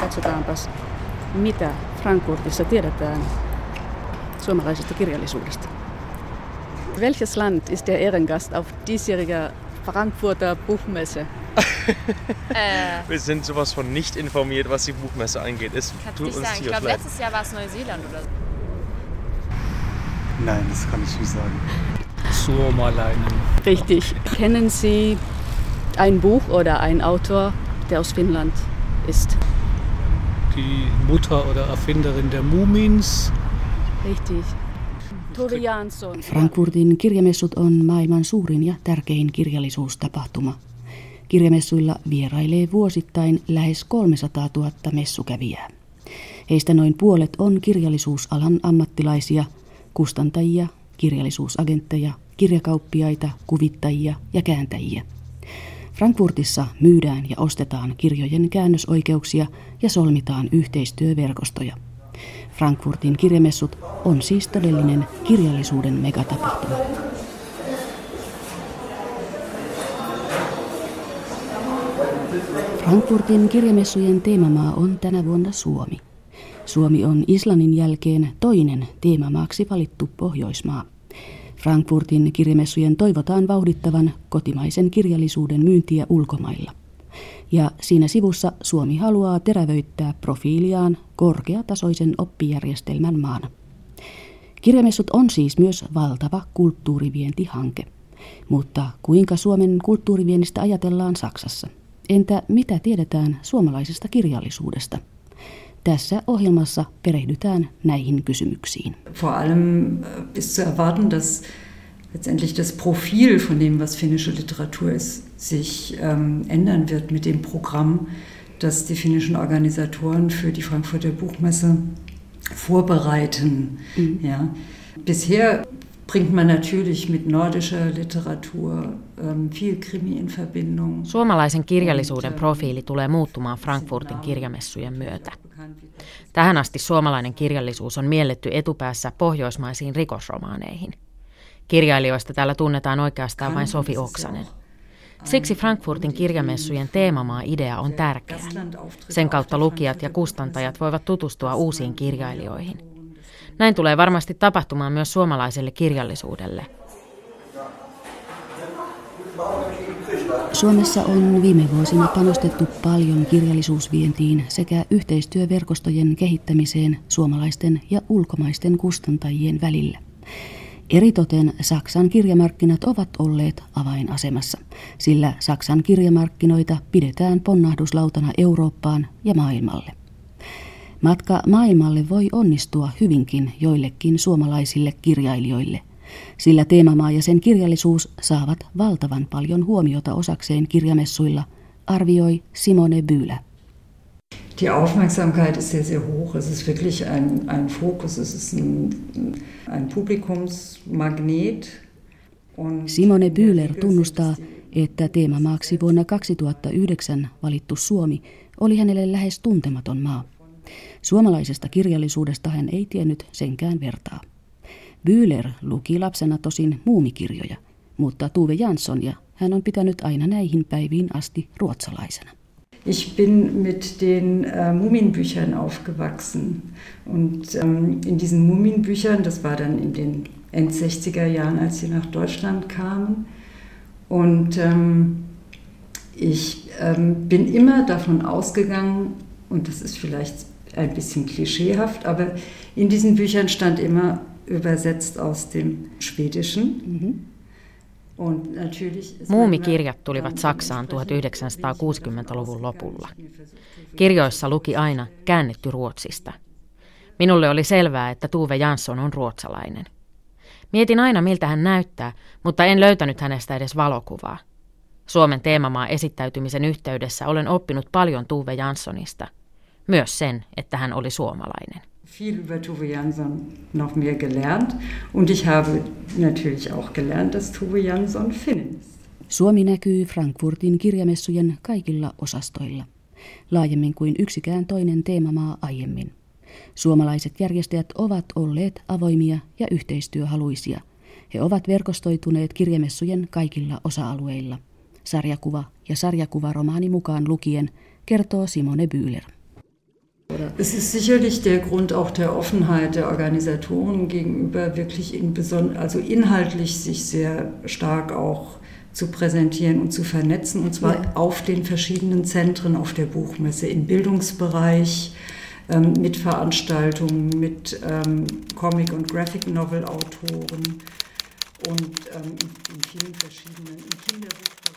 Katsotaanpas, mitä Frankfurtissa tiedetään suomalaisesta kirjallisuudesta. Welches Land ist der Ehrengast auf diesjähriger Frankfurter Buchmesse? Äh, Wir sind sowas von nicht informiert, was die Buchmesse angeht. Es tut uns sagen. Ich glaube, letztes Jahr war es Neuseeland oder so. Nein, das kann ich nicht sagen. Suomalainen. Richtig. Kennen Sie ein Buch oder einen Autor, der aus Finnland ist? Die Mutter oder Erfinderin der Mumins. Richtig. Frankfurtin kirjamessut on maailman suurin ja tärkein kirjallisuustapahtuma. Kirjamessuilla vierailee vuosittain lähes 300 000 messukävijää. Heistä noin puolet on kirjallisuusalan ammattilaisia, kustantajia, kirjallisuusagentteja, kirjakauppiaita, kuvittajia ja kääntäjiä. Frankfurtissa myydään ja ostetaan kirjojen käännösoikeuksia ja solmitaan yhteistyöverkostoja. Frankfurtin kirjamessut on siis todellinen kirjallisuuden megatapahtuma. Frankfurtin kirjamessujen teemamaa on tänä vuonna Suomi. Suomi on Islannin jälkeen toinen teemamaaksi valittu Pohjoismaa. Frankfurtin kirjamessujen toivotaan vauhdittavan kotimaisen kirjallisuuden myyntiä ulkomailla. Ja siinä sivussa Suomi haluaa terävöittää profiiliaan korkeatasoisen oppijärjestelmän maana. Kirjamessut on siis myös valtava kulttuurivientihanke. Mutta kuinka Suomen kulttuuriviennistä ajatellaan Saksassa? Entä mitä tiedetään suomalaisesta kirjallisuudesta? Tässä ohjelmassa perehdytään näihin kysymyksiin. Vor allem äh, ist zu erwarten, dass letztendlich das Profil von dem, was finnische Literatur ist, sich ähm, ändern wird mit dem Programm, das die finnischen Organisatoren für die Frankfurter Buchmesse vorbereiten. Mhm. Ja. Bisher bringt man natürlich mit nordischer Literatur ähm, viel Krimi in Verbindung. Suomalaisen kirjallisuuden ähm, profiili tulee muuttumaan Frankfurtin kirjamessujen myötä. Tähän asti suomalainen kirjallisuus on mielletty etupäässä pohjoismaisiin rikosromaaneihin. Kirjailijoista täällä tunnetaan oikeastaan vain Sofi Oksanen. Siksi Frankfurtin kirjamessujen teemamaa-idea on tärkeä. Sen kautta lukijat ja kustantajat voivat tutustua uusiin kirjailijoihin. Näin tulee varmasti tapahtumaan myös suomalaiselle kirjallisuudelle. Suomessa on viime vuosina panostettu paljon kirjallisuusvientiin sekä yhteistyöverkostojen kehittämiseen suomalaisten ja ulkomaisten kustantajien välillä. Eritoten Saksan kirjamarkkinat ovat olleet avainasemassa, sillä Saksan kirjamarkkinoita pidetään ponnahduslautana Eurooppaan ja maailmalle. Matka maailmalle voi onnistua hyvinkin joillekin suomalaisille kirjailijoille, sillä teemamaa ja sen kirjallisuus saavat valtavan paljon huomiota osakseen kirjamessuilla, arvioi Simone Bylä. Die Aufmerksamkeit ist sehr, sehr hoch. Es ist wirklich ein, ein Fokus, es ist ein, ein Publikumsmagnet. Simone Bühler tunnustaa, että teemamaaksi vuonna 2009 valittu Suomi oli hänelle lähes tuntematon maa. Suomalaisesta kirjallisuudesta hän ei tiennyt senkään vertaa. Bühler luki lapsena tosin muumikirjoja, mutta Tuve Jansson ja hän on pitänyt aina näihin päiviin asti ruotsalaisena. Ich bin mit den äh, Mumienbüchern aufgewachsen. Und ähm, in diesen Mumienbüchern, das war dann in den End 60er Jahren, als sie nach Deutschland kamen. Und ähm, ich ähm, bin immer davon ausgegangen, und das ist vielleicht ein bisschen klischeehaft, aber in diesen Büchern stand immer übersetzt aus dem Schwedischen. Mhm. Muumikirjat tulivat Saksaan 1960-luvun lopulla. Kirjoissa luki aina käännetty Ruotsista. Minulle oli selvää, että Tuve Jansson on ruotsalainen. Mietin aina, miltä hän näyttää, mutta en löytänyt hänestä edes valokuvaa. Suomen teemamaa esittäytymisen yhteydessä olen oppinut paljon Tuve Janssonista. Myös sen, että hän oli suomalainen viel über Tove Jansson noch mehr gelernt. Und ich habe natürlich auch gelernt, dass Tove Jansson ist. Suomi näkyy Frankfurtin kirjamessujen kaikilla osastoilla, laajemmin kuin yksikään toinen teemamaa aiemmin. Suomalaiset järjestäjät ovat olleet avoimia ja yhteistyöhaluisia. He ovat verkostoituneet kirjamessujen kaikilla osa-alueilla. Sarjakuva ja sarjakuvaromaani mukaan lukien, kertoo Simone Bühler. Es ist sicherlich der Grund auch der Offenheit der Organisatoren gegenüber, wirklich in also inhaltlich sich sehr stark auch zu präsentieren und zu vernetzen, und zwar ja. auf den verschiedenen Zentren auf der Buchmesse, im Bildungsbereich, ähm, mit Veranstaltungen, mit ähm, Comic- und Graphic-Novel-Autoren und ähm, in, in vielen verschiedenen, im Kinderbuchbereich.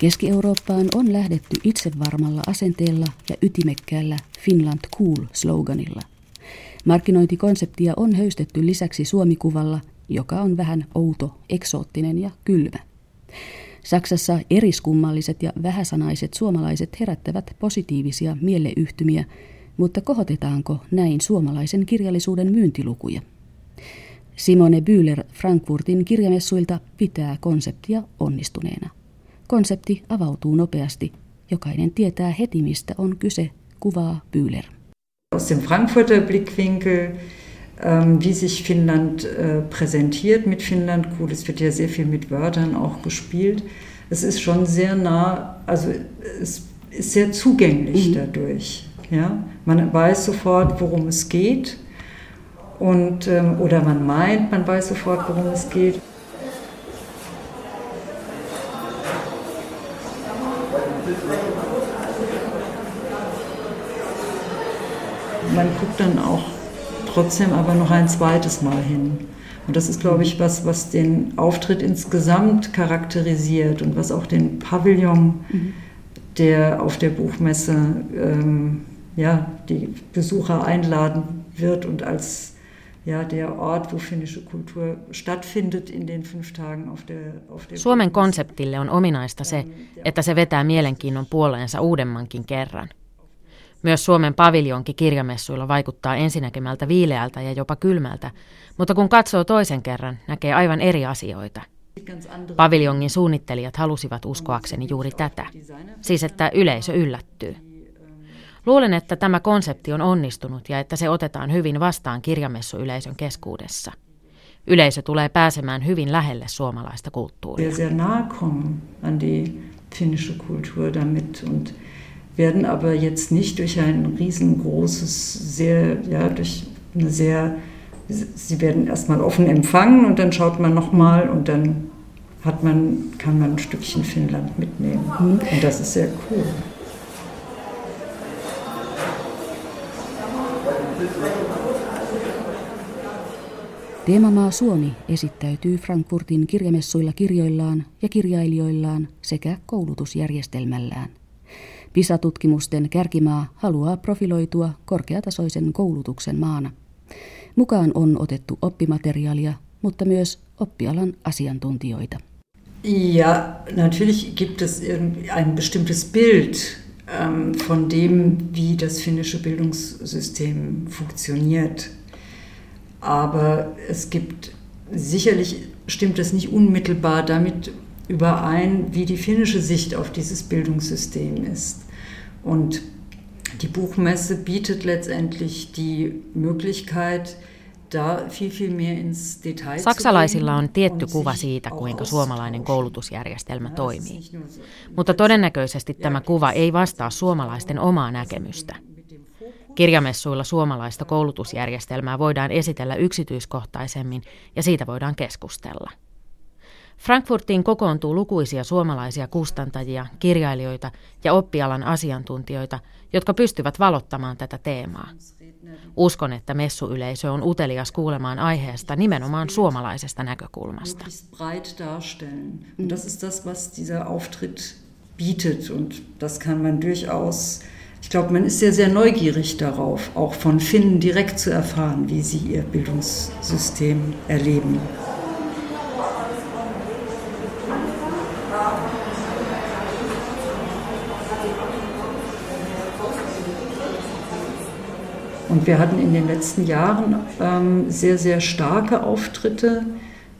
Keski-Eurooppaan on lähdetty itsevarmalla asenteella ja ytimekkäällä Finland Cool-sloganilla. Markkinointikonseptia on höystetty lisäksi suomikuvalla, joka on vähän outo, eksoottinen ja kylmä. Saksassa eriskummalliset ja vähäsanaiset suomalaiset herättävät positiivisia mieleyhtymiä, mutta kohotetaanko näin suomalaisen kirjallisuuden myyntilukuja? Simone Bühler Frankfurtin kirjamessuilta pitää konseptia onnistuneena. Konsepti avautuu nopeasti. Jokainen tietää heti, mistä on kyse, kuvaa Bühler. Aus dem Frankfurter Blickwinkel Ähm, wie sich Finnland äh, präsentiert mit Finnland. Cool, es wird ja sehr viel mit Wörtern auch gespielt. Es ist schon sehr nah, also es ist sehr zugänglich mhm. dadurch. Ja? Man weiß sofort, worum es geht. Und, ähm, oder man meint, man weiß sofort, worum es geht. Man guckt dann auch trotzdem aber noch ein zweites Mal hin. Und das ist, glaube ich, was, was den Auftritt insgesamt charakterisiert und was auch den Pavillon, mhm. der auf der Buchmesse ähm, ja, die Besucher einladen wird und als ja, der Ort, wo finnische Kultur stattfindet in den fünf Tagen auf der, auf der Suomen konseptille on ominaista se, että se vetää mielenkiinnon puoleensa uudemmankin kerran. Myös Suomen paviljonki kirjamessuilla vaikuttaa ensinäkemältä viileältä ja jopa kylmältä, mutta kun katsoo toisen kerran, näkee aivan eri asioita. Paviljongin suunnittelijat halusivat uskoakseni juuri tätä, siis että yleisö yllättyy. Luulen, että tämä konsepti on onnistunut ja että se otetaan hyvin vastaan kirjamessuyleisön keskuudessa. Yleisö tulee pääsemään hyvin lähelle suomalaista kulttuuria. Werden aber jetzt nicht durch ein riesengroßes, sehr, ja, durch eine sehr, sie werden erstmal offen empfangen und dann schaut man nochmal und dann hat man, kann man ein Stückchen Finnland mitnehmen. Mhm. Und das ist sehr cool. Teemamaa Suomi esittäytyy Frankfurtin kirjamessuilla kirjoillaan ja kirjailijoillaan sekä koulutusjärjestelmällään. PISA-tutkimusten kärkimaa haluaa profiloitua korkeatasoisen koulutuksen maana. Mukaan on otettu oppimateriaalia, mutta myös oppialan asiantuntijoita. Ja, natürlich gibt es ein bestimmtes Bild ähm, von dem, wie das finnische Bildungssystem funktioniert. Aber es gibt sicherlich stimmt es nicht unmittelbar damit überein, wie die finnische Sicht auf dieses Bildungssystem ist. Und die Buchmesse bietet letztendlich die Möglichkeit, Saksalaisilla on tietty kuva siitä, kuinka suomalainen koulutusjärjestelmä toimii. Mutta todennäköisesti tämä kuva ei vastaa suomalaisten omaa näkemystä. Kirjamessuilla suomalaista koulutusjärjestelmää voidaan esitellä yksityiskohtaisemmin ja siitä voidaan keskustella. Frankfurtiin kokoontuu lukuisia suomalaisia kustantajia, kirjailijoita ja oppialan asiantuntijoita, jotka pystyvät valottamaan tätä teemaa. Uskon, että messuyleisö on utelias kuulemaan aiheesta nimenomaan suomalaisesta näkökulmasta. Bietet und das kann man durchaus Ich glaube, man ist sehr neugierig darauf, auch von Finnen direkt zu erfahren, wie sie ihr Bildungssystem erleben. Und wir hatten in den letzten Jahren ähm, sehr, sehr starke Auftritte,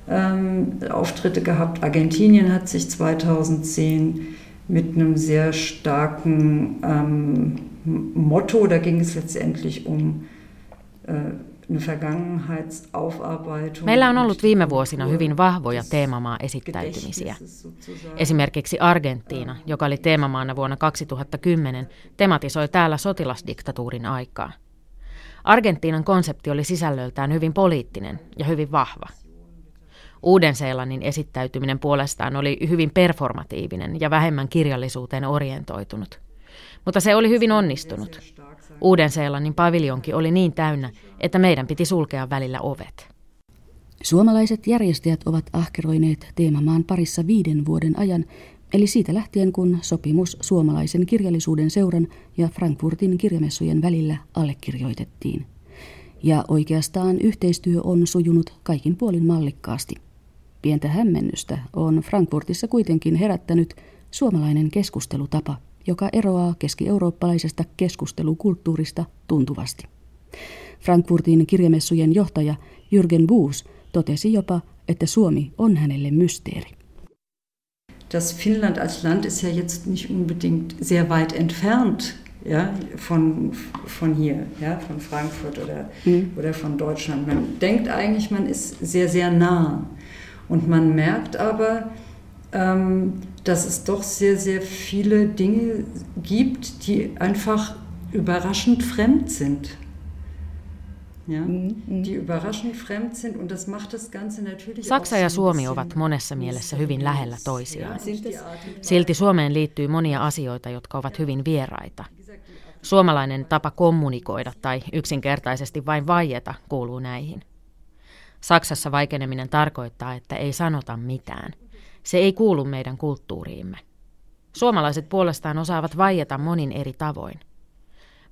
ähm, Auftritte gehabt. Argentinien hat sich 2010 mit einem sehr starken ähm, Motto, da ging es letztendlich um äh, Meillä on ollut viime vuosina hyvin vahvoja teemamaa esittäytymisiä. Esimerkiksi Argentiina, joka oli teemamaana vuonna 2010, tematisoi täällä sotilasdiktatuurin aikaa. Argentiinan konsepti oli sisällöltään hyvin poliittinen ja hyvin vahva. Uuden-Seelannin esittäytyminen puolestaan oli hyvin performatiivinen ja vähemmän kirjallisuuteen orientoitunut. Mutta se oli hyvin onnistunut. Uuden-Seelannin paviljonki oli niin täynnä, että meidän piti sulkea välillä ovet. Suomalaiset järjestäjät ovat ahkeroineet teemamaan parissa viiden vuoden ajan, eli siitä lähtien kun sopimus suomalaisen kirjallisuuden seuran ja Frankfurtin kirjamessujen välillä allekirjoitettiin. Ja oikeastaan yhteistyö on sujunut kaikin puolin mallikkaasti. Pientä hämmennystä on Frankfurtissa kuitenkin herättänyt suomalainen keskustelutapa – joka eroaa keski-eurooppalaisesta keskustelukulttuurista tuntuvasti. Frankfurtin kirjamessujen johtaja Jürgen Buus totesi jopa, että Suomi on hänelle mysteeri. Das Finnland als Land ist ja jetzt nicht unbedingt sehr weit entfernt ja, von, von hier, ja, von Frankfurt oder, mhm. oder von Deutschland. Man denkt eigentlich, man ist sehr, sehr nah. Und man merkt aber, ähm, dass es doch sehr, sehr viele Dinge gibt, die einfach überraschend fremd sind. Natürlich Saksa ja Suomi ovat monessa mielessä hyvin lähellä toisiaan. Silti Suomeen liittyy monia asioita, jotka ovat hyvin vieraita. Suomalainen tapa kommunikoida tai yksinkertaisesti vain vaieta kuuluu näihin. Saksassa vaikeneminen tarkoittaa, että ei sanota mitään – se ei kuulu meidän kulttuuriimme. Suomalaiset puolestaan osaavat vaieta monin eri tavoin.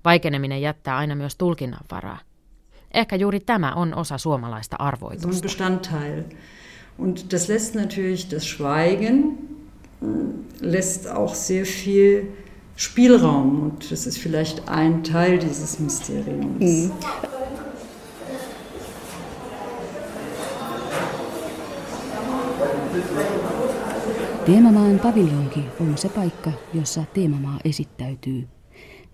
Vaikeneminen jättää aina myös tulkinnan varaa. Ehkä juuri tämä on osa suomalaista arvoitusta. Und das lässt natürlich das Schweigen, mm, lässt auch sehr viel Spielraum. Und das ist vielleicht ein Teil dieses Mysteriums. Mm. Teemamaan paviljonki on se paikka, jossa teemamaa esittäytyy.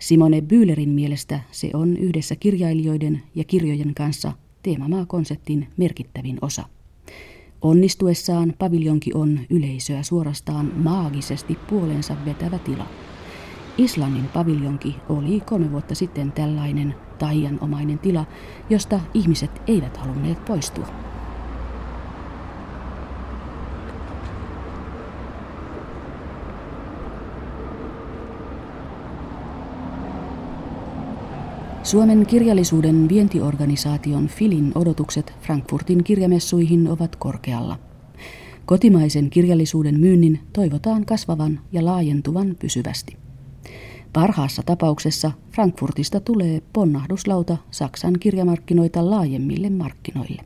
Simone Byylerin mielestä se on yhdessä kirjailijoiden ja kirjojen kanssa teemamaa-konseptin merkittävin osa. Onnistuessaan paviljonki on yleisöä suorastaan maagisesti puolensa vetävä tila. Islannin paviljonki oli kolme vuotta sitten tällainen taianomainen tila, josta ihmiset eivät halunneet poistua. Suomen kirjallisuuden vientiorganisaation Filin odotukset Frankfurtin kirjamessuihin ovat korkealla. Kotimaisen kirjallisuuden myynnin toivotaan kasvavan ja laajentuvan pysyvästi. Parhaassa tapauksessa Frankfurtista tulee ponnahduslauta Saksan kirjamarkkinoita laajemmille markkinoille.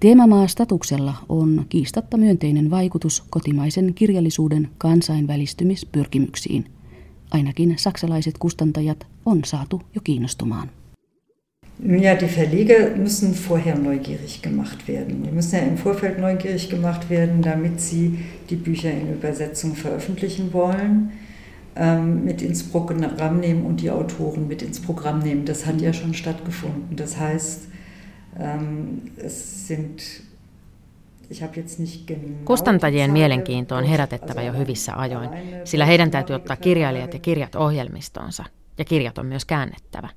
Teemamaa-statuksella on kiistatta myönteinen vaikutus kotimaisen kirjallisuuden kansainvälistymispyrkimyksiin – Ainakin saksalaiset kustantajat on saatu jo kiinnostumaan. Ja, die Verleger müssen vorher neugierig gemacht werden. Die müssen ja im Vorfeld neugierig gemacht werden, damit sie die Bücher in Übersetzung veröffentlichen wollen, ähm, mit ins Programm nehmen und die Autoren mit ins Programm nehmen. Das hat ja schon stattgefunden. Das heißt, ähm, es sind Kustantajien mielenkiinto on herätettävä jo hyvissä ajoin, sillä heidän täytyy ottaa kirjailijat ja kirjat ohjelmistonsa, ja kirjat on myös käännettävä.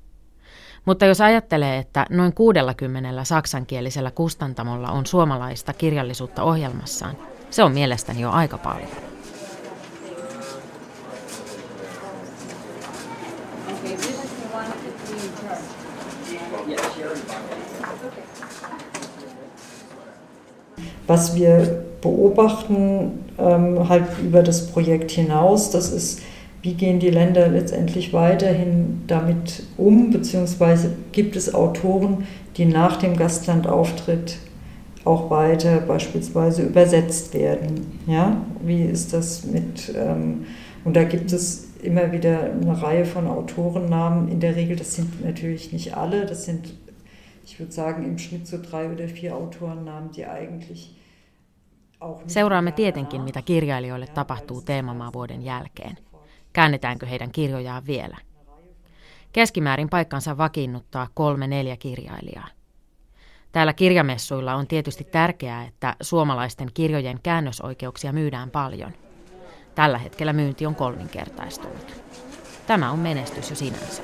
Mutta jos ajattelee, että noin 60 saksankielisellä kustantamolla on suomalaista kirjallisuutta ohjelmassaan, se on mielestäni jo aika paljon. Was wir beobachten, ähm, halt über das Projekt hinaus, das ist, wie gehen die Länder letztendlich weiterhin damit um, beziehungsweise gibt es Autoren, die nach dem Gastlandauftritt auch weiter beispielsweise übersetzt werden. Ja? Wie ist das mit, ähm, und da gibt es immer wieder eine Reihe von Autorennamen. In der Regel, das sind natürlich nicht alle, das sind, ich würde sagen, im Schnitt so drei oder vier Autorennamen, die eigentlich Seuraamme tietenkin, mitä kirjailijoille tapahtuu teemamaa vuoden jälkeen. Käännetäänkö heidän kirjojaan vielä? Keskimäärin paikkansa vakiinnuttaa kolme neljä kirjailijaa. Täällä kirjamessuilla on tietysti tärkeää, että suomalaisten kirjojen käännösoikeuksia myydään paljon. Tällä hetkellä myynti on kolminkertaistunut. Tämä on menestys jo sinänsä.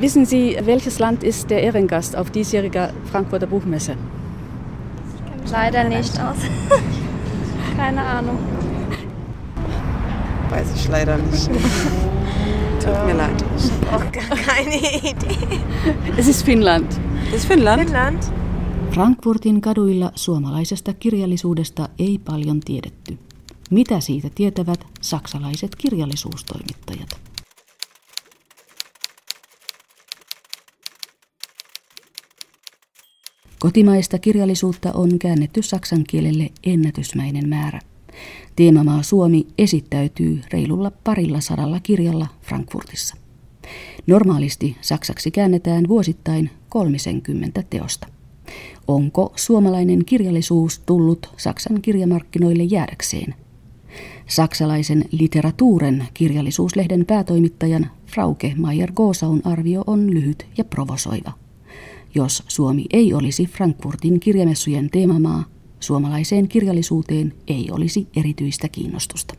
Wissen Sie, welches Land ist der Ehrengast auf diesjähriger Frankfurter Buchmesse? Leider nicht aus. Keine Ahnung. Weiß ich leider nicht. Tut mir leid. Auch gar keine Idee. Es ist Finnland. Es ist Finnland? Finnland? Frankfurtin kaduilla suomalaisesta kirjallisuudesta ei paljon tiedetty. Mitä siitä tietävät saksalaiset kirjallisuustoimittajat? Kotimaista kirjallisuutta on käännetty saksan kielelle ennätysmäinen määrä. Teemamaa Suomi esittäytyy reilulla parilla sadalla kirjalla Frankfurtissa. Normaalisti saksaksi käännetään vuosittain 30 teosta. Onko suomalainen kirjallisuus tullut Saksan kirjamarkkinoille jäädäkseen? Saksalaisen literatuuren kirjallisuuslehden päätoimittajan Frauke Mayer Gosaun arvio on lyhyt ja provosoiva. Jos Suomi ei olisi Frankfurtin kirjamessujen teemamaa, suomalaiseen kirjallisuuteen ei olisi erityistä kiinnostusta.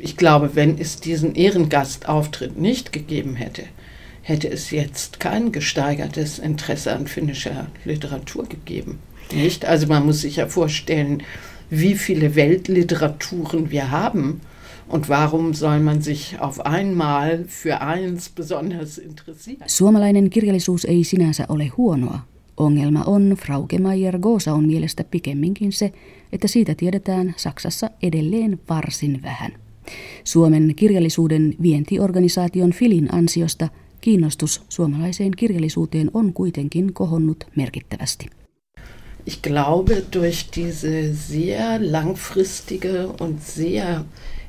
Ich glaube, wenn es diesen Ehrengastauftritt nicht gegeben hätte, hätte es jetzt kein gesteigertes Interesse an finnischer Literatur gegeben. Nicht? Also man muss sich ja vorstellen, wie viele Weltliteraturen wir haben und warum soll man sich auf einmal für eins besonders interessieren? Suomalainen kirjallisuus ei sinänsä ole huonoa. Ongelma on Frauke Mayer Gosaun mielestä pikemminkin se, että siitä tiedetään Saksassa edelleen varsin vähän. Suomen kirjallisuuden vientiorganisaation Filin ansiosta kiinnostus suomalaiseen kirjallisuuteen on kuitenkin kohonnut merkittävästi. Ich glaube, durch diese sehr langfristige und sehr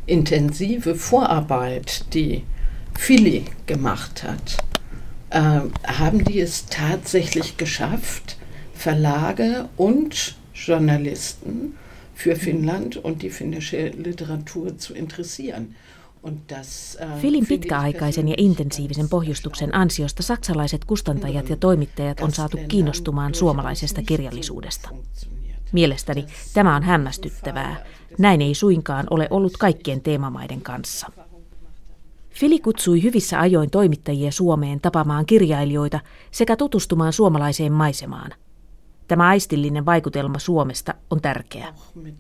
intensive Vorarbeit, die Philly gemacht hat, äh, haben die es tatsächlich geschafft, Verlage und Journalisten für Finnland und die finnische Literatur zu interessieren. Filin pitkäaikaisen ja intensiivisen pohjustuksen ansiosta saksalaiset kustantajat ja toimittajat on saatu kiinnostumaan suomalaisesta kirjallisuudesta. Mielestäni tämä on hämmästyttävää. Näin ei suinkaan ole ollut kaikkien teemamaiden kanssa. Fili kutsui hyvissä ajoin toimittajia Suomeen tapaamaan kirjailijoita sekä tutustumaan suomalaiseen maisemaan. Tämä aistillinen vaikutelma Suomesta on tärkeä.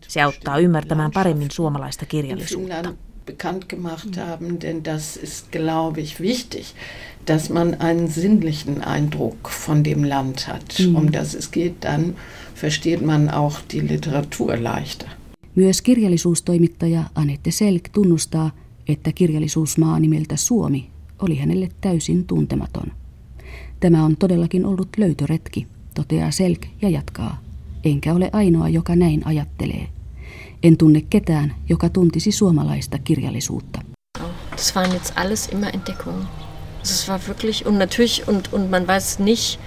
Se auttaa ymmärtämään paremmin suomalaista kirjallisuutta. bekannt gemacht haben, denn das ist, glaube ich, wichtig, dass man einen sinnlichen Eindruck von dem Land hat. Mhm. Um das es geht, dann versteht man auch die Literatur leichter. Myös kirjallisuustoimittaja Anette Selk tunnustaa, että kirjallisuusmaa nimeltä Suomi oli hänelle täysin tuntematon. Tämä on todellakin ollut löytöretki, toteaa Selk ja jatkaa. Enkä ole ainoa, joka näin ajattelee. En tunne ketään, joka tuntisi suomalaista kirjallisuutta. Das waren jetzt alles immer es war wirklich, und natürlich, und, und man weiß nicht,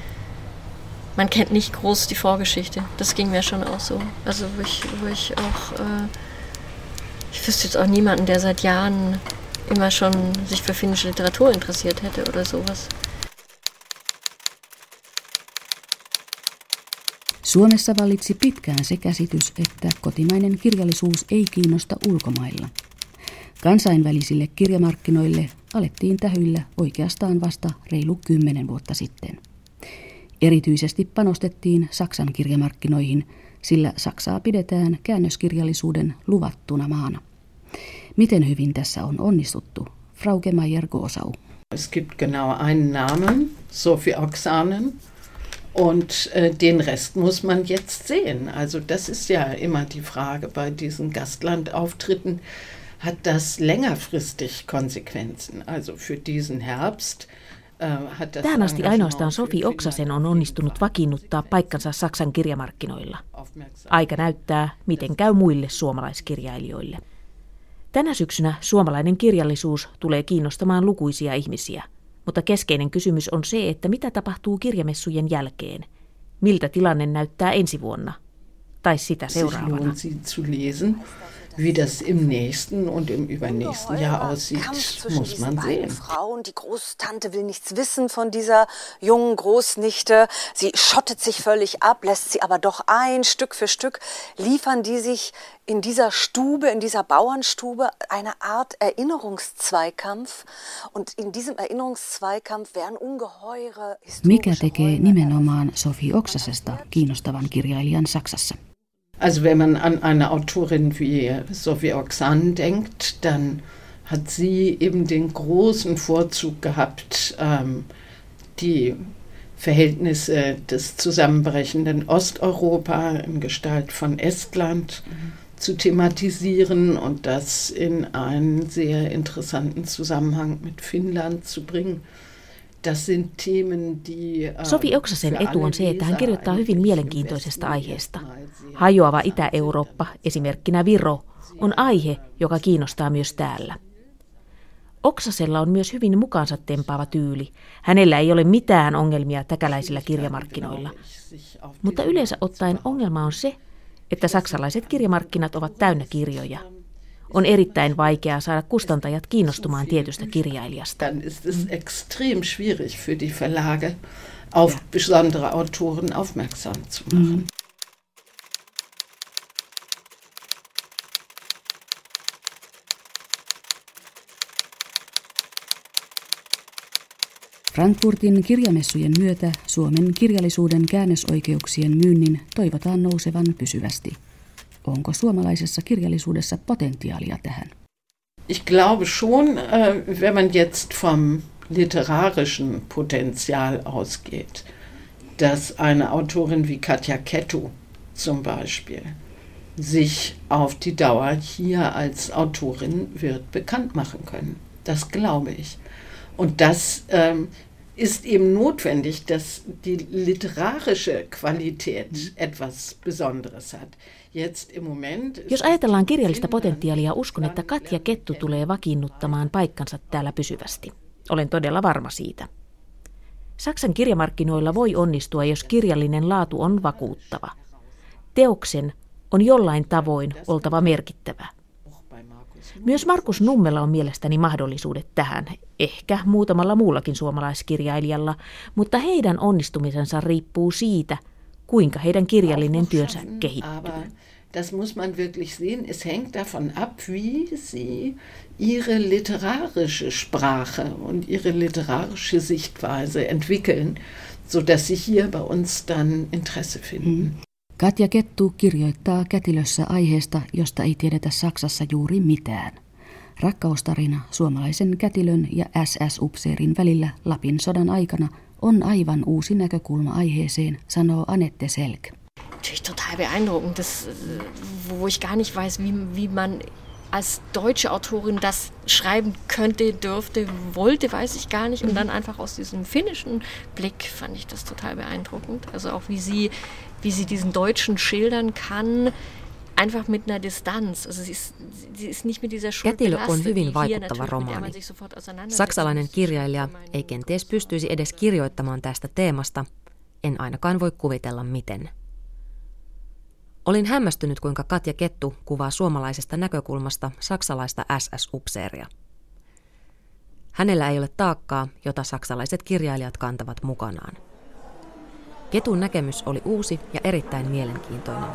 man kennt nicht groß die Vorgeschichte. Das ging mir schon auch so. Also wo ich, wo ich auch, äh, ich wüsste jetzt auch niemanden, der seit Jahren immer schon sich für finnische Literatur interessiert hätte oder sowas. Suomessa vallitsi pitkään se käsitys, että kotimainen kirjallisuus ei kiinnosta ulkomailla. Kansainvälisille kirjamarkkinoille alettiin tähyillä oikeastaan vasta reilu kymmenen vuotta sitten. Erityisesti panostettiin Saksan kirjamarkkinoihin, sillä Saksaa pidetään käännöskirjallisuuden luvattuna maana. Miten hyvin tässä on onnistuttu? Frauke Mayer-Gosau. Es gibt genau einen Namen, Sophie Oksanen. Und äh, den Rest muss man jetzt sehen. Also das ist ja immer die Frage bei diesen Gastlandauftritten. Hat das längerfristig Konsequenzen? Also für diesen Herbst Tähän asti ainoastaan Sofi Oksasen on onnistunut vakiinnuttaa paikkansa Saksan kirjamarkkinoilla. Aika näyttää, miten käy muille suomalaiskirjailijoille. Tänä syksynä suomalainen kirjallisuus tulee kiinnostamaan lukuisia ihmisiä – mutta keskeinen kysymys on se, että mitä tapahtuu kirjamessujen jälkeen. miltä tilanne näyttää ensi vuonna tai sitä seuraavana. Wie das im nächsten und im übernächsten Jahr aussieht, muss man sehen. Frauen, die Großtante will nichts wissen von dieser jungen Großnichte. Sie schottet sich völlig ab, lässt sie aber doch ein, Stück für Stück liefern die sich in dieser Stube, in dieser Bauernstube eine Art Erinnerungszweikampf. Und in diesem Erinnerungszweikampf werden ungeheure Mikä tekee nimenomaan Sophie Oksasesta kiinnostavan kirjailijan Saksassa? Also wenn man an eine Autorin wie Sophie Oxan denkt, dann hat sie eben den großen Vorzug gehabt, ähm, die Verhältnisse des zusammenbrechenden Osteuropa in Gestalt von Estland mhm. zu thematisieren und das in einen sehr interessanten Zusammenhang mit Finnland zu bringen. Sofi Oksasen etu on se, että hän kirjoittaa hyvin mielenkiintoisesta aiheesta. Hajoava Itä-Eurooppa, esimerkkinä Viro, on aihe, joka kiinnostaa myös täällä. Oksasella on myös hyvin mukaansa tempaava tyyli. Hänellä ei ole mitään ongelmia täkäläisillä kirjamarkkinoilla. Mutta yleensä ottaen ongelma on se, että saksalaiset kirjamarkkinat ovat täynnä kirjoja – on erittäin vaikeaa saada kustantajat kiinnostumaan tietystä kirjailijasta. Extrem schwierig für die Verlage, auf besondere Autoren aufmerksam zu machen. Mm. Frankfurtin kirjamessujen myötä Suomen kirjallisuuden käännösoikeuksien myynnin toivotaan nousevan pysyvästi. Onko suomalaisessa kirjallisuudessa potentiaalia tähän? Ich glaube schon, äh, wenn man jetzt vom literarischen Potenzial ausgeht, dass eine Autorin wie Katja Kettu zum Beispiel sich auf die Dauer hier als Autorin wird bekannt machen können. Das glaube ich. Und das ähm, ist eben notwendig, dass die literarische Qualität etwas Besonderes hat. Jos ajatellaan kirjallista potentiaalia, uskon, että Katja Kettu tulee vakiinnuttamaan paikkansa täällä pysyvästi. Olen todella varma siitä. Saksan kirjamarkkinoilla voi onnistua, jos kirjallinen laatu on vakuuttava. Teoksen on jollain tavoin oltava merkittävä. Myös Markus Nummella on mielestäni mahdollisuudet tähän, ehkä muutamalla muullakin suomalaiskirjailijalla, mutta heidän onnistumisensa riippuu siitä, kuinka heidän kirjallinen työnsä kehittyy. Das muss man wirklich sehen. Es hängt davon ab, wie sie ihre literarische Sprache und ihre literarische Sichtweise entwickeln, sodass sie hier bei uns dann Interesse finden. Mm. Katja Kettu kirjoittaa kätilössä aiheesta, josta ei tiedetä Saksassa juuri mitään. Rakkaustarina suomalaisen kätilön ja SS-upseerin välillä Lapin sodan aikana on aivan uusi näkökulma aiheeseen, sanoo Anette Selk. Natürlich total beeindruckend, das, wo ich gar nicht weiß, wie, wie man als deutsche Autorin das schreiben könnte, dürfte, wollte, weiß ich gar nicht. Und dann einfach aus diesem finnischen Blick fand ich das total beeindruckend. Also auch wie sie, wie sie diesen Deutschen schildern kann, einfach mit einer Distanz. Also sie ist, sie ist nicht mit dieser Kätilö on hyvin vaikuttava romaani. Saksalainen kirjailija ei kenties pystyisi edes kirjoittamaan tästä teemasta, en ainakaan voi kuvitella miten. Olin hämmästynyt, kuinka Katja Kettu kuvaa suomalaisesta näkökulmasta saksalaista SS-upseeria. Hänellä ei ole taakkaa, jota saksalaiset kirjailijat kantavat mukanaan. Ketun näkemys oli uusi ja erittäin mielenkiintoinen.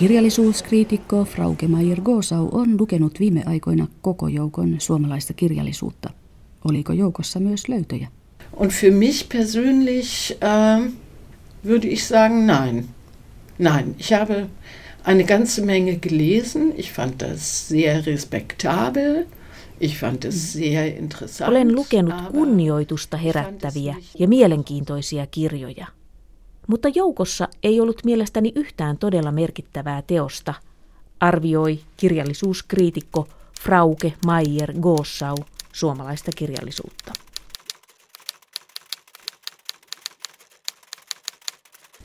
Kirjallisuuskriitikko Frauke Mayer Gosau on lukenut viime aikoina koko joukon suomalaista kirjallisuutta. Oliko joukossa myös löytöjä? Und für mich persönlich äh, würde ich sagen, nein. Nein, ich habe eine ganze Menge gelesen. Ich fand das sehr respektabel. Ich fand es sehr interessant. Olen lukenut kunnioitusta herättäviä ja mielenkiintoisia kirjoja. Mutta joukossa ei ollut mielestäni yhtään todella merkittävää teosta, arvioi kirjallisuuskriitikko Frauke Mayer Gossau suomalaista kirjallisuutta.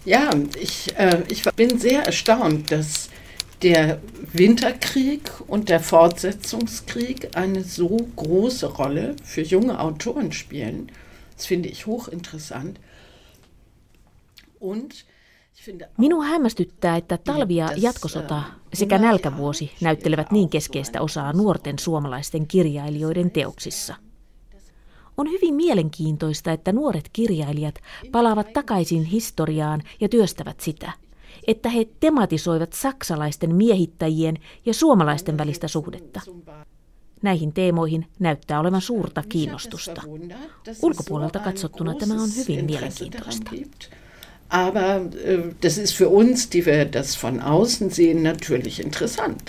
Ja, ich, äh, ich bin sehr erstaunt, dass der Winterkrieg und der Fortsetzungskrieg eine so große Rolle für junge Autoren spielen. Das finde ich hochinteressant. Minua hämmästyttää, että talvi ja jatkosota sekä nälkävuosi näyttelevät niin keskeistä osaa nuorten suomalaisten kirjailijoiden teoksissa. On hyvin mielenkiintoista, että nuoret kirjailijat palaavat takaisin historiaan ja työstävät sitä, että he tematisoivat saksalaisten miehittäjien ja suomalaisten välistä suhdetta. Näihin teemoihin näyttää olevan suurta kiinnostusta. Ulkopuolelta katsottuna tämä on hyvin mielenkiintoista. Aber äh, das ist für uns, die wir das von außen sehen, natürlich interessant.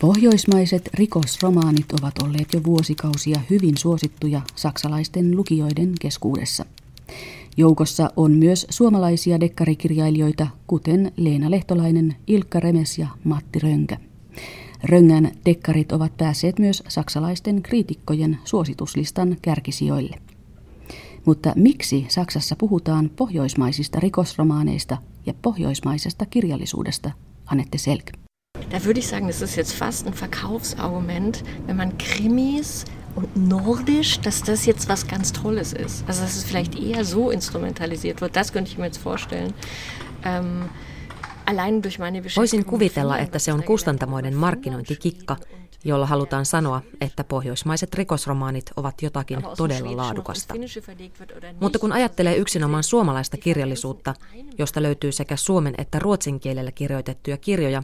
Pohjoismaiset rikosromaanit ovat olleet jo vuosikausia hyvin suosittuja saksalaisten lukijoiden keskuudessa. Joukossa on myös suomalaisia dekkarikirjailijoita, kuten Leena Lehtolainen, Ilkka Remes ja Matti Rönkä. Röngän dekkarit ovat päässeet myös saksalaisten kriitikkojen suosituslistan kärkisijoille. Mutta miksi Saksassa puhutaan pohjoismaisista rikosromaaneista ja pohjoismaisesta kirjallisuudesta, Annette Selk? Da würde ich sagen, das ist jetzt fast ein Verkaufsargument, wenn man Krimis und Nordisch, dass das jetzt was ganz Tolles ist. Also dass es vielleicht eher so instrumentalisiert wird, das könnte ich mir jetzt vorstellen. Ähm, Voisin kuvitella, että se on kustantamoiden markkinointikikka, jolla halutaan sanoa, että pohjoismaiset rikosromaanit ovat jotakin todella laadukasta. Mutta kun ajattelee yksinomaan suomalaista kirjallisuutta, josta löytyy sekä suomen että ruotsin kielellä kirjoitettuja kirjoja,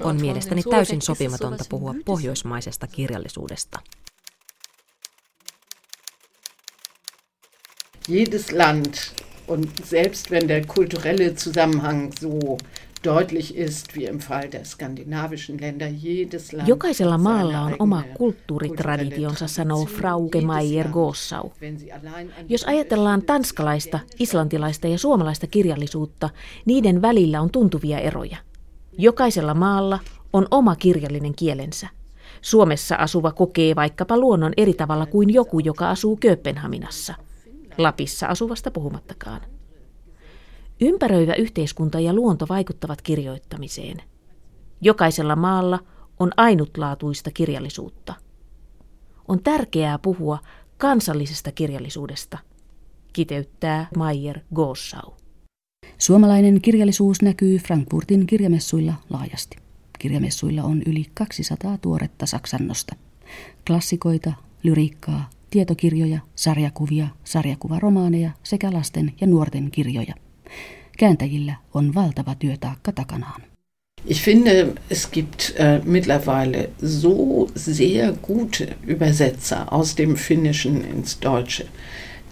on mielestäni täysin sopimatonta puhua pohjoismaisesta kirjallisuudesta. Jedes Land und selbst wenn der kulturelle Zusammenhang so deutlich ist, wie im Fall der skandinavischen Länder, jedes Land Jokaisella maalla on oma kulttuuritraditionsa, sanoo Frauke Maier Gossau. Jos ajatellaan tanskalaista, islantilaista ja suomalaista kirjallisuutta, niiden välillä on tuntuvia eroja. Jokaisella maalla on oma kirjallinen kielensä. Suomessa asuva kokee vaikkapa luonnon eri tavalla kuin joku, joka asuu Kööpenhaminassa. Lapissa asuvasta puhumattakaan. Ympäröivä yhteiskunta ja luonto vaikuttavat kirjoittamiseen. Jokaisella maalla on ainutlaatuista kirjallisuutta. On tärkeää puhua kansallisesta kirjallisuudesta, kiteyttää Mayer Gossau. Suomalainen kirjallisuus näkyy Frankfurtin kirjamessuilla laajasti. Kirjamessuilla on yli 200 tuoretta saksannosta. Klassikoita, lyriikkaa, tietokirjoja, sarjakuvia, sarjakuvaromaaneja sekä lasten ja nuorten kirjoja. Kääntäjillä on valtava työtaakka takanaan. Ich finde, es gibt äh, mittlerweile so sehr gute Übersetzer aus dem Finnischen ins Deutsche,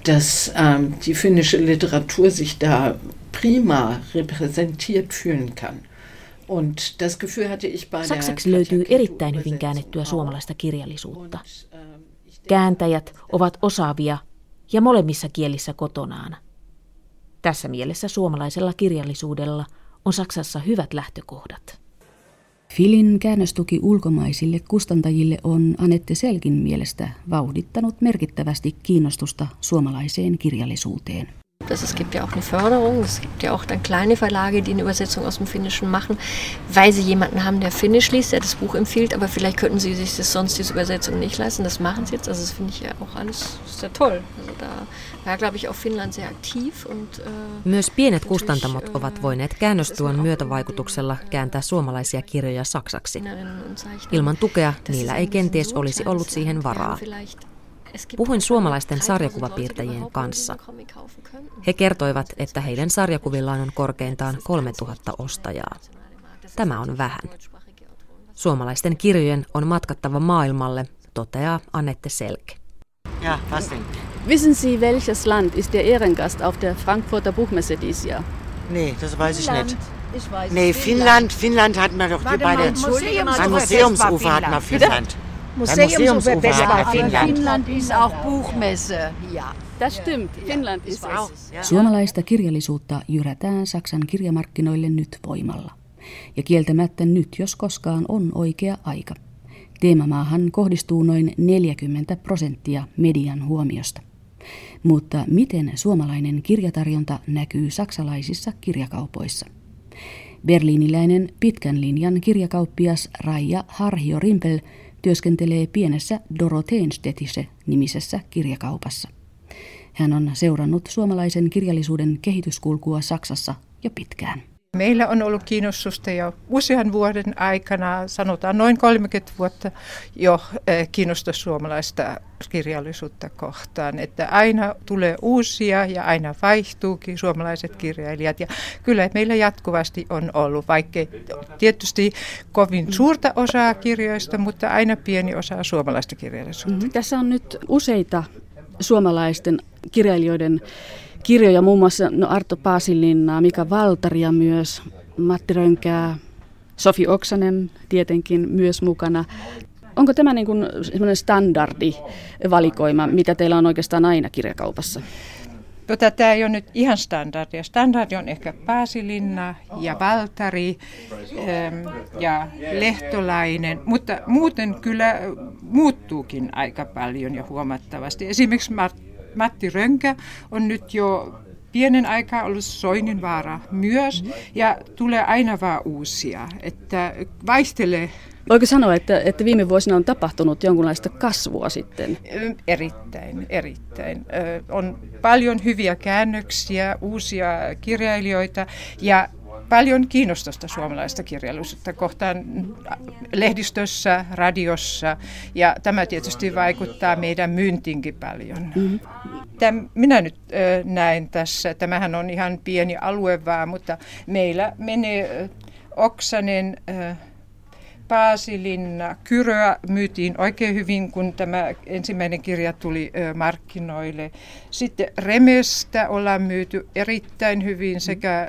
dass ähm, die finnische Literatur sich da prima repräsentiert fühlen kann. Und das Gefühl hatte ich bei Saksaksi löytyy erittäin hyvin käännettyä suomalaista kirjallisuutta. Kääntäjät ovat osaavia ja molemmissa kielissä kotonaan. Tässä mielessä suomalaisella kirjallisuudella on Saksassa hyvät lähtökohdat. Filin käännöstuki ulkomaisille kustantajille on Anette Selkin mielestä vauhdittanut merkittävästi kiinnostusta suomalaiseen kirjallisuuteen. Das, es gibt ja auch eine Förderung, es gibt ja auch dann kleine Verlage, die eine Übersetzung aus dem Finnischen machen, weil sie jemanden haben, der Finnisch liest, der das Buch empfiehlt, aber vielleicht könnten sie sich das sonst diese Übersetzung nicht leisten. Das machen sie jetzt, also das finde ich ja auch alles sehr toll. Also da war, glaube ich, auch Finnland sehr aktiv. Und, äh, Myös pienet kustantamot äh, ovat voineet käännöstuen myötävaikutuksella kääntää suomalaisia kirjoja saksaksi. Ilman tukea niillä ei kenties olisi ollut siihen varaa. Puhuin suomalaisten sarjakuvapiirtäjien kanssa. He kertoivat, että heidän sarjakuvillaan on korkeintaan 3000 ostajaa. Tämä on vähän. Suomalaisten kirjojen on matkattava maailmalle, toteaa Annette Selke. Ja, was denn? Wissen Sie, welches Land ist der Ehrengast auf der Frankfurter Buchmesse dieses Jahr? Nee, das weiß ich nicht. Ich weiß nee, Finnland, Finnland hatten wir doch Warte bei der Museumsufer, Museumsufer hatten wir Finnland. Museumsufer Finnland. Finnland ist auch Buchmesse. Ja. Das stimmt, Finland ist es. Suomalaista kirjallisuutta jyrätään Saksan kirjamarkkinoille nyt voimalla. Ja kieltämättä nyt, jos koskaan, on oikea aika. Teemamaahan kohdistuu noin 40 prosenttia median huomiosta. Mutta miten suomalainen kirjatarjonta näkyy saksalaisissa kirjakaupoissa? Berliiniläinen pitkän linjan kirjakauppias Raija Harhio Rimpel työskentelee pienessä Dorotheenstedtissä nimisessä kirjakaupassa. Hän on seurannut suomalaisen kirjallisuuden kehityskulkua Saksassa jo pitkään. Meillä on ollut kiinnostusta jo usean vuoden aikana, sanotaan noin 30 vuotta jo eh, kiinnostus suomalaista kirjallisuutta kohtaan. Että aina tulee uusia ja aina vaihtuukin suomalaiset kirjailijat. Ja kyllä meillä jatkuvasti on ollut, vaikka tietysti kovin suurta osaa kirjoista, mutta aina pieni osa suomalaista kirjallisuutta. Mm-hmm. Tässä on nyt useita suomalaisten kirjailijoiden kirjoja, muun muassa no Arto Paasilinnaa, Mika Valtaria myös, Matti Rönkää, Sofi Oksanen tietenkin myös mukana. Onko tämä niin semmoinen standardi valikoima, mitä teillä on oikeastaan aina kirjakaupassa? Tota, tämä ei ole nyt ihan standardia. Standardi on ehkä Paasilinna ja Valtari ähm, ja Lehtolainen, mutta muuten kyllä muuttuukin aika paljon ja huomattavasti. Esimerkiksi Matti Rönkä on nyt jo pienen aikaa ollut Soininvaara myös ja tulee aina vaan uusia, että vaihtelee Voiko sanoa, että, että viime vuosina on tapahtunut jonkunlaista kasvua sitten? Erittäin, erittäin. On paljon hyviä käännöksiä, uusia kirjailijoita ja paljon kiinnostusta suomalaista kirjallisuutta kohtaan lehdistössä, radiossa ja tämä tietysti vaikuttaa meidän myyntiinkin paljon. Tämä minä nyt äh, näen tässä, tämähän on ihan pieni alue vaan, mutta meillä menee Oksanen, äh, Paasilinna, Kyröä myytiin oikein hyvin, kun tämä ensimmäinen kirja tuli markkinoille. Sitten Remestä ollaan myyty erittäin hyvin sekä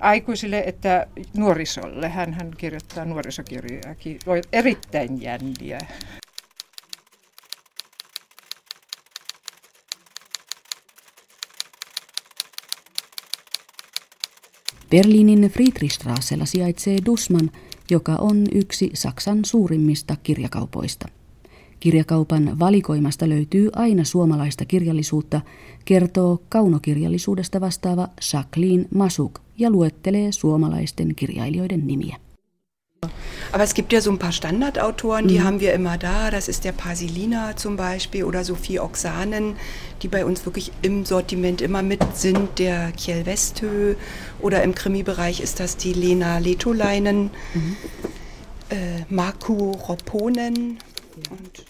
aikuisille että nuorisolle. Hän, hän kirjoittaa nuorisokirjojakin, erittäin jänniä. Berliinin Friedrichstrassella sijaitsee Dusman, joka on yksi Saksan suurimmista kirjakaupoista. Kirjakaupan valikoimasta löytyy aina suomalaista kirjallisuutta, kertoo kaunokirjallisuudesta vastaava Jacqueline Masuk ja luettelee suomalaisten kirjailijoiden nimiä. Aber es gibt ja so ein paar Standardautoren, die mhm. haben wir immer da. Das ist der Pasilina zum Beispiel oder Sophie Oxanen, die bei uns wirklich im Sortiment immer mit sind. Der Kjell Westhö oder im Krimi-Bereich ist das die Lena Letolainen, mhm. äh, Marco Ropponen und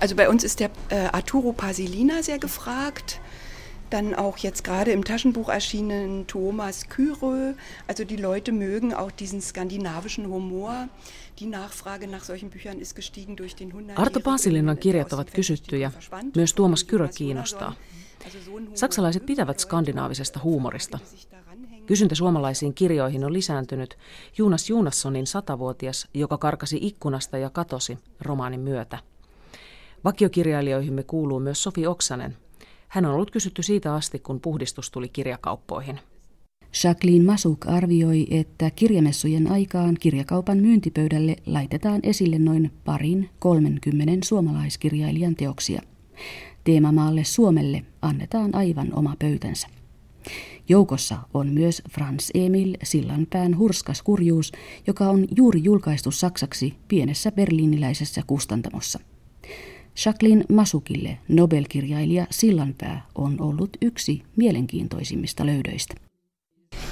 Also bei uns ist der äh, Arturo Pasilina sehr gefragt. Dann auch jetzt gerade im Taschenbuch erschienen Thomas Kyrö. Also die Leute mögen auch diesen skandinavischen Humor. Die Nachfrage nach solchen Büchern ist gestiegen durch den 100 Arto Paasilinnan kirjat ovat kysyttyjä. Myös Tuomas Kyrö kiinnostaa. Saksalaiset pitävät skandinaavisesta huumorista. Kysyntä suomalaisiin kirjoihin on lisääntynyt Juunas Juunassonin satavuotias, joka karkasi ikkunasta ja katosi romaanin myötä. Vakiokirjailijoihimme kuuluu myös Sofi Oksanen – hän on ollut kysytty siitä asti, kun puhdistus tuli kirjakauppoihin. Jacqueline Masuk arvioi, että kirjamessujen aikaan kirjakaupan myyntipöydälle laitetaan esille noin parin 30 suomalaiskirjailijan teoksia. Teemamaalle Suomelle annetaan aivan oma pöytänsä. Joukossa on myös Franz Emil Sillanpään hurskas kurjuus, joka on juuri julkaistu saksaksi pienessä berliiniläisessä kustantamossa. Jacqueline Masukille Nobelkirjailija Sillanpää on ollut yksi mielenkiintoisimmista löydöistä.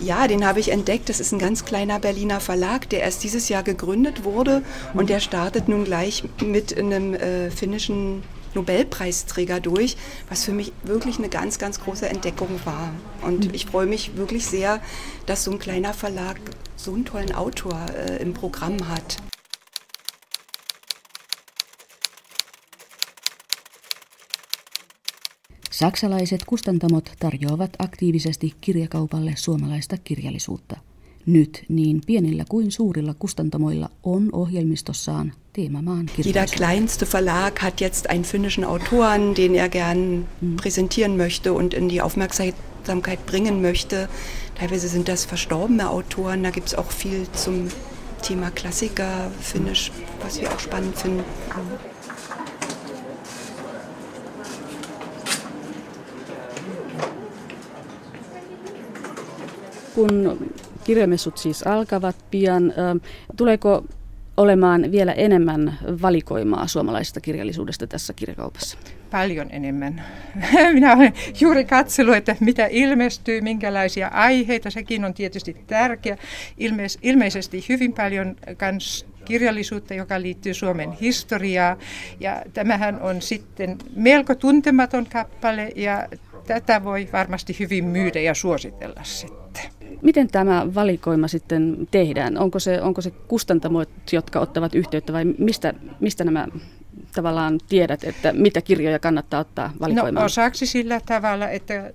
Ja, den habe ich entdeckt. Das ist ein ganz kleiner Berliner Verlag, der erst dieses Jahr gegründet wurde und der startet nun gleich mit einem äh, finnischen Nobelpreisträger durch, was für mich wirklich eine ganz, ganz große Entdeckung war. Und mhm. ich freue mich wirklich sehr, dass so ein kleiner Verlag so einen tollen Autor äh, im Programm hat. Saksalaiset kustantamot tarjoavat aktiivisesti kirjakaupalle suomalaista kirjallisuutta. Nyt niin pienillä kuin suurilla kustantamoilla on ohjelmistossaan Teemamaan. Jeder kleinste Verlag hat jetzt einen finnischen Autoren, den er gern mm. präsentieren möchte und in die Aufmerksamkeit bringen möchte. Teilweise sind das verstorbene Autoren, da gibt es auch viel zum Thema Klassiker, Finnisch, was wir auch spannend finden. Kun kirjamessut siis alkavat pian, tuleeko olemaan vielä enemmän valikoimaa suomalaisesta kirjallisuudesta tässä kirjakaupassa? Paljon enemmän. Minä olen juuri katsellut, että mitä ilmestyy, minkälaisia aiheita. Sekin on tietysti tärkeä. Ilmeis- ilmeisesti hyvin paljon kans kirjallisuutta, joka liittyy Suomen historiaan. Ja tämähän on sitten melko tuntematon kappale ja tätä voi varmasti hyvin myydä ja suositella sitten. Miten tämä valikoima sitten tehdään? Onko se, onko se kustantamot, jotka ottavat yhteyttä vai mistä, mistä nämä tavallaan tiedät, että mitä kirjoja kannattaa ottaa valikoimaan? No osaksi sillä tavalla, että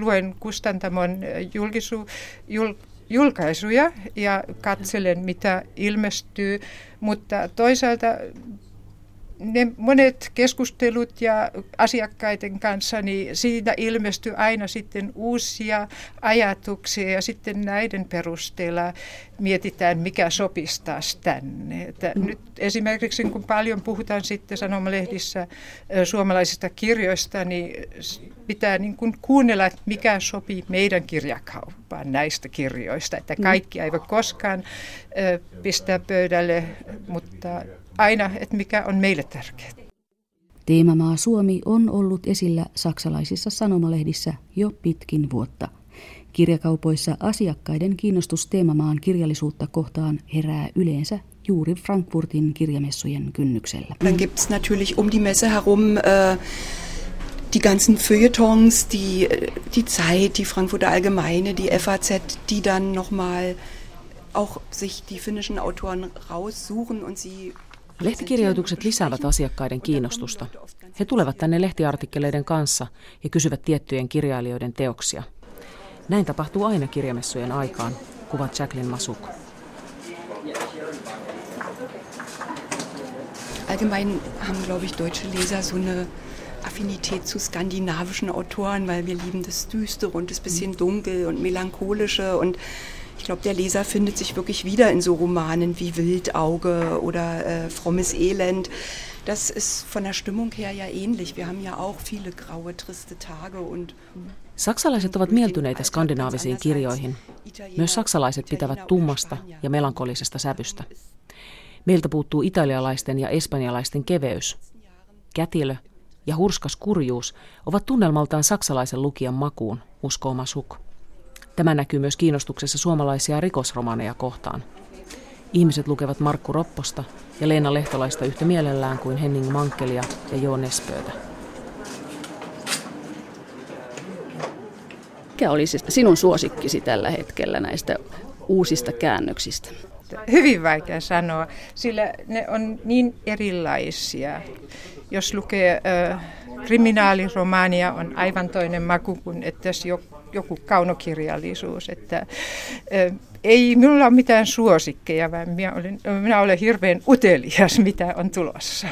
luen kustantamon julkisu, jul, julkaisuja ja katselen, mitä ilmestyy, mutta toisaalta ne monet keskustelut ja asiakkaiden kanssa, niin siitä ilmestyy aina sitten uusia ajatuksia ja sitten näiden perusteella mietitään, mikä sopisi taas tänne. Että mm. Nyt esimerkiksi kun paljon puhutaan sitten sanomalehdissä suomalaisista kirjoista, niin pitää niin kuin kuunnella, että mikä sopii meidän kirjakauppaan näistä kirjoista. Että mm. kaikki eivät koskaan pistää pöydälle, mutta aina, että mikä on meille tärkeää. Teemamaa Suomi on ollut esillä saksalaisissa sanomalehdissä jo pitkin vuotta. Kirjakaupoissa asiakkaiden kiinnostus teemamaan kirjallisuutta kohtaan herää yleensä juuri Frankfurtin kirjamessujen kynnyksellä. Dann gibt es natürlich um die Messe herum äh, die ganzen Feuilletons, die, die Zeit, die Frankfurter Allgemeine, die FAZ, die dann nochmal auch sich die finnischen Autoren raussuchen und sie Lehtikirjoitukset lisäävät asiakkaiden kiinnostusta. He tulevat tänne lehtiartikkeleiden kanssa ja kysyvät tiettyjen kirjailijoiden teoksia. Näin tapahtuu aina kirjamessujen aikaan, kuvat Jacqueline Masuk. Allgemein haben, glaube ich, deutsche Leser so eine Affinität zu skandinavischen Autoren, weil wir lieben das Düstere und das bisschen Dunkel und Melancholische und Ich glaube, der Leser findet sich wirklich wieder in so Romanen wie Wildauge oder äh, Frommes Elend. Das ist von der Stimmung her ja ähnlich. Wir haben ja auch viele graue, triste Tage und Saksalaiset ovat mieltyneitä skandinaavisiin kirjoihin. Myös saksalaiset pitävät tummasta ja melankolisesta sävystä. Meiltä puuttuu italialaisten ja espanjalaisten keveys. Kätilö ja hurskas kurjuus ovat tunnelmaltaan saksalaisen lukijan makuun, uskoo Masuk. Tämä näkyy myös kiinnostuksessa suomalaisia rikosromaneja kohtaan. Ihmiset lukevat Markku Ropposta ja Leena Lehtolaista yhtä mielellään kuin Henning Mankelia ja Jo Nespöötä. Mikä olisi sinun suosikkisi tällä hetkellä näistä uusista käännöksistä? Hyvin vaikea sanoa, sillä ne on niin erilaisia. Jos lukee äh, kriminaaliromaania, on aivan toinen maku kuin että jos joku kaunokirjallisuus. Että, ei minulla ole mitään suosikkeja, vaan minä olen, minä olen hirveän utelias, mitä on tulossa.